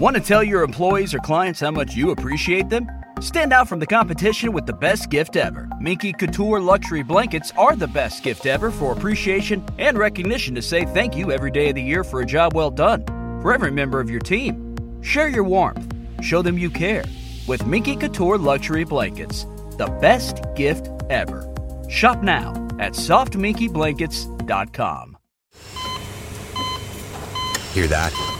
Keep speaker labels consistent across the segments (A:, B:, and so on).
A: Want to tell your employees or clients how much you appreciate them? Stand out from the competition with the best gift ever. Minky Couture luxury blankets are the best gift ever for appreciation and recognition to say thank you every day of the year for a job well done. For every member of your team, share your warmth, show them you care with Minky Couture luxury blankets, the best gift ever. Shop now at softminkyblankets.com.
B: Hear that?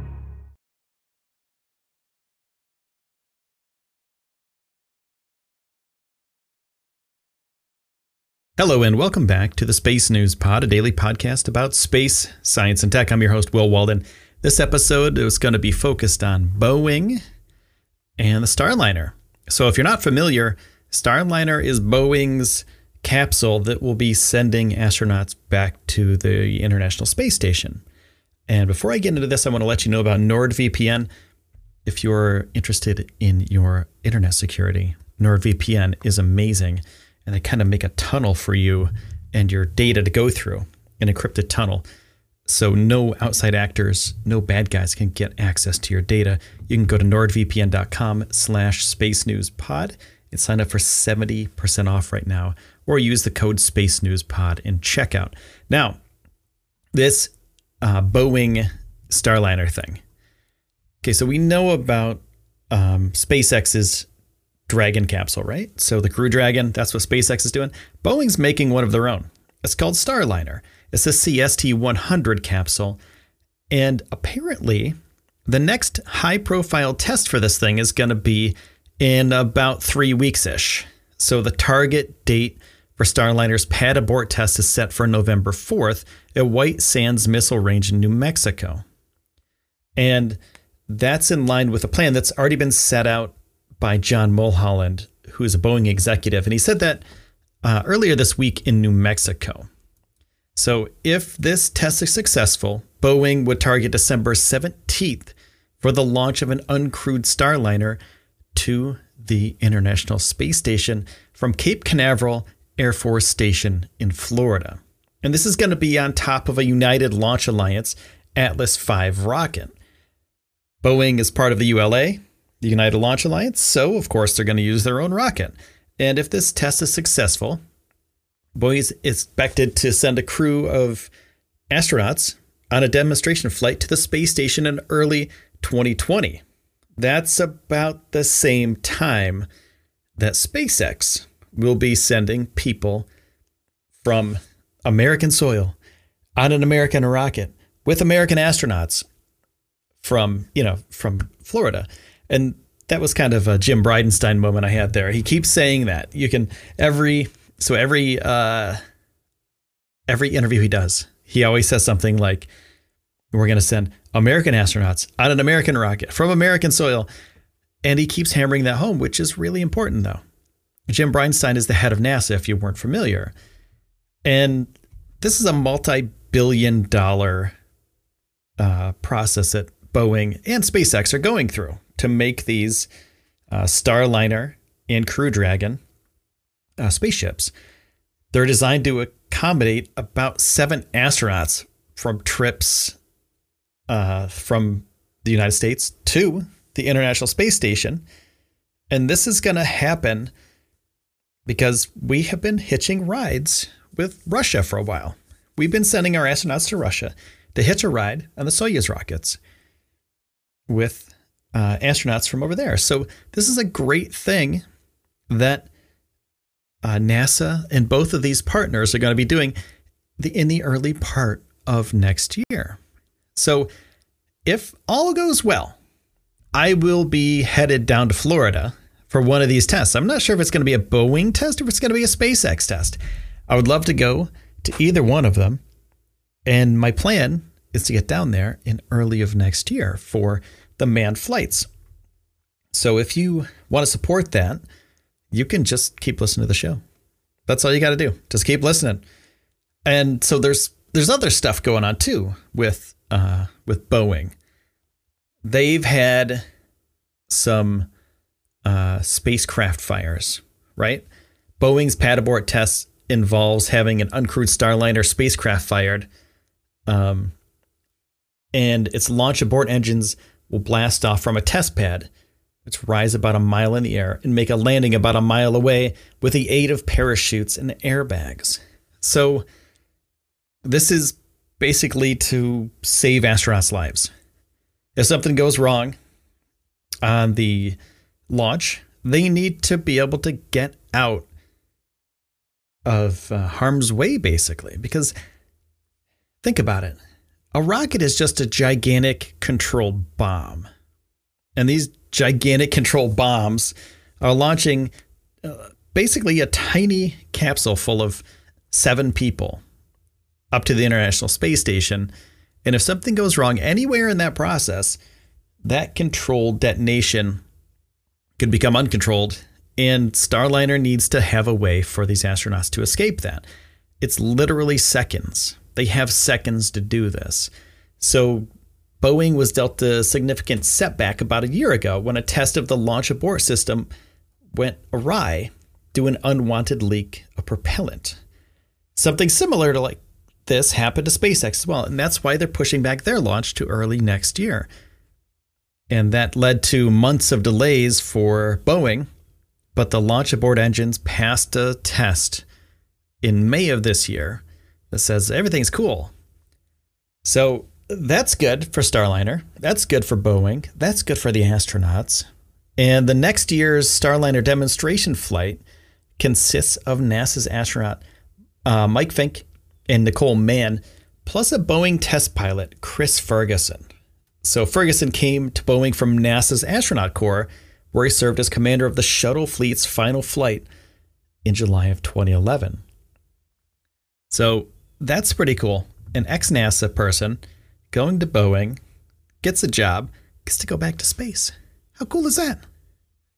C: Hello, and welcome back to the Space News Pod, a daily podcast about space, science, and tech. I'm your host, Will Walden. This episode is going to be focused on Boeing and the Starliner. So, if you're not familiar, Starliner is Boeing's capsule that will be sending astronauts back to the International Space Station. And before I get into this, I want to let you know about NordVPN. If you're interested in your internet security, NordVPN is amazing and they kind of make a tunnel for you and your data to go through, an encrypted tunnel. So no outside actors, no bad guys can get access to your data. You can go to nordvpn.com slash space news pod and sign up for 70% off right now, or use the code space news pod in checkout. Now, this uh, Boeing Starliner thing. Okay, so we know about um, SpaceX's Dragon capsule, right? So the Crew Dragon, that's what SpaceX is doing. Boeing's making one of their own. It's called Starliner. It's a CST 100 capsule. And apparently, the next high profile test for this thing is going to be in about three weeks ish. So the target date for Starliner's pad abort test is set for November 4th at White Sands Missile Range in New Mexico. And that's in line with a plan that's already been set out by John Mulholland, who is a Boeing executive. And he said that uh, earlier this week in New Mexico. So, if this test is successful, Boeing would target December 17th for the launch of an uncrewed Starliner to the International Space Station from Cape Canaveral Air Force Station in Florida. And this is going to be on top of a United Launch Alliance Atlas V rocket. Boeing is part of the ULA, the United Launch Alliance, so of course they're going to use their own rocket. And if this test is successful, Boeing is expected to send a crew of astronauts on a demonstration flight to the space station in early 2020. That's about the same time that SpaceX will be sending people from American soil on an American rocket with American astronauts from, you know, from Florida. And that was kind of a Jim Bridenstine moment I had there. He keeps saying that. You can every so every uh every interview he does, he always says something like we're going to send American astronauts on an American rocket from American soil. And he keeps hammering that home, which is really important though. Jim Bridenstine is the head of NASA if you weren't familiar. And this is a multi-billion dollar uh, process that Boeing and SpaceX are going through to make these uh, Starliner and Crew Dragon uh, spaceships. They're designed to accommodate about seven astronauts from trips uh, from the United States to the International Space Station. And this is going to happen because we have been hitching rides with Russia for a while. We've been sending our astronauts to Russia to hitch a ride on the Soyuz rockets with uh, astronauts from over there. So this is a great thing that uh, NASA and both of these partners are going to be doing the, in the early part of next year. So if all goes well, I will be headed down to Florida for one of these tests. I'm not sure if it's going to be a Boeing test or if it's going to be a SpaceX test. I would love to go to either one of them. And my plan is to get down there in early of next year for the manned flights. So if you want to support that, you can just keep listening to the show. That's all you got to do. Just keep listening. And so there's there's other stuff going on too with uh, with Boeing. They've had some uh, spacecraft fires, right? Boeing's pad abort test involves having an uncrewed Starliner spacecraft fired, um, and its launch abort engines will blast off from a test pad, which rise about a mile in the air and make a landing about a mile away with the aid of parachutes and airbags. So, this is basically to save astronauts' lives. If something goes wrong on the launch, they need to be able to get out of uh, harm's way, basically. Because think about it a rocket is just a gigantic controlled bomb. And these gigantic controlled bombs are launching uh, basically a tiny capsule full of seven people up to the International Space Station. And if something goes wrong anywhere in that process, that controlled detonation could become uncontrolled. And Starliner needs to have a way for these astronauts to escape that. It's literally seconds. They have seconds to do this. So Boeing was dealt a significant setback about a year ago when a test of the launch abort system went awry due an unwanted leak of propellant. Something similar to like this happened to SpaceX as well, and that's why they're pushing back their launch to early next year. And that led to months of delays for Boeing, but the launch abort engines passed a test in May of this year that says everything's cool. So that's good for Starliner. That's good for Boeing. That's good for the astronauts. And the next year's Starliner demonstration flight consists of NASA's astronaut uh, Mike Fincke and Nicole Mann, plus a Boeing test pilot, Chris Ferguson. So Ferguson came to Boeing from NASA's astronaut corps, where he served as commander of the shuttle fleet's final flight in July of 2011. So that's pretty cool. An ex NASA person going to Boeing, gets a job, gets to go back to space. How cool is that?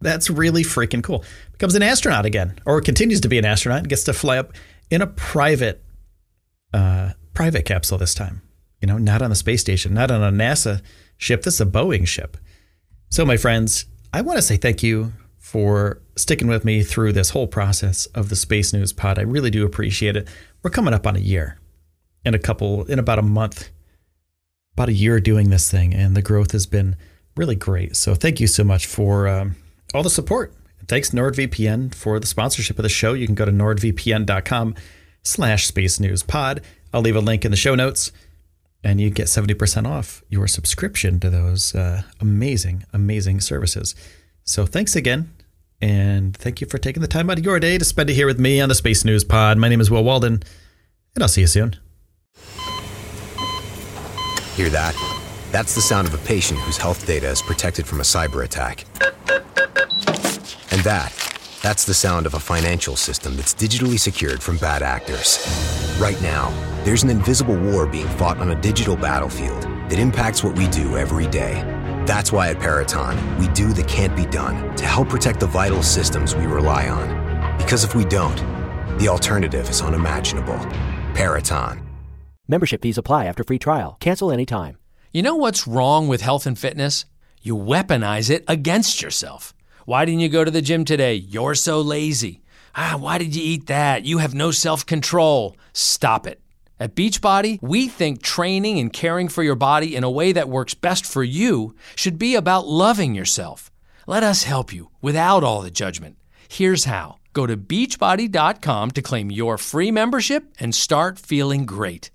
C: That's really freaking cool. Becomes an astronaut again, or continues to be an astronaut, and gets to fly up in a private, uh, private capsule this time. You know, not on the space station, not on a NASA ship. This is a Boeing ship. So, my friends, I want to say thank you for sticking with me through this whole process of the Space News Pod. I really do appreciate it. We're coming up on a year in a couple, in about a month, about a year doing this thing, and the growth has been really great. So thank you so much for um, all the support. Thanks NordVPN for the sponsorship of the show. You can go to nordvpn.com slash space news pod. I'll leave a link in the show notes and you get 70% off your subscription to those uh, amazing, amazing services. So thanks again. And thank you for taking the time out of your day to spend it here with me on the Space News Pod. My name is Will Walden, and I'll see you soon.
B: Hear that? That's the sound of a patient whose health data is protected from a cyber attack. And that, that's the sound of a financial system that's digitally secured from bad actors. Right now, there's an invisible war being fought on a digital battlefield that impacts what we do every day. That's why at Peraton, we do the can't be done to help protect the vital systems we rely on. Because if we don't, the alternative is unimaginable. Peraton.
D: Membership fees apply after free trial. Cancel anytime.
E: You know what's wrong with health and fitness? You weaponize it against yourself. Why didn't you go to the gym today? You're so lazy. Ah, why did you eat that? You have no self control. Stop it. At Beachbody, we think training and caring for your body in a way that works best for you should be about loving yourself. Let us help you without all the judgment. Here's how go to beachbody.com to claim your free membership and start feeling great.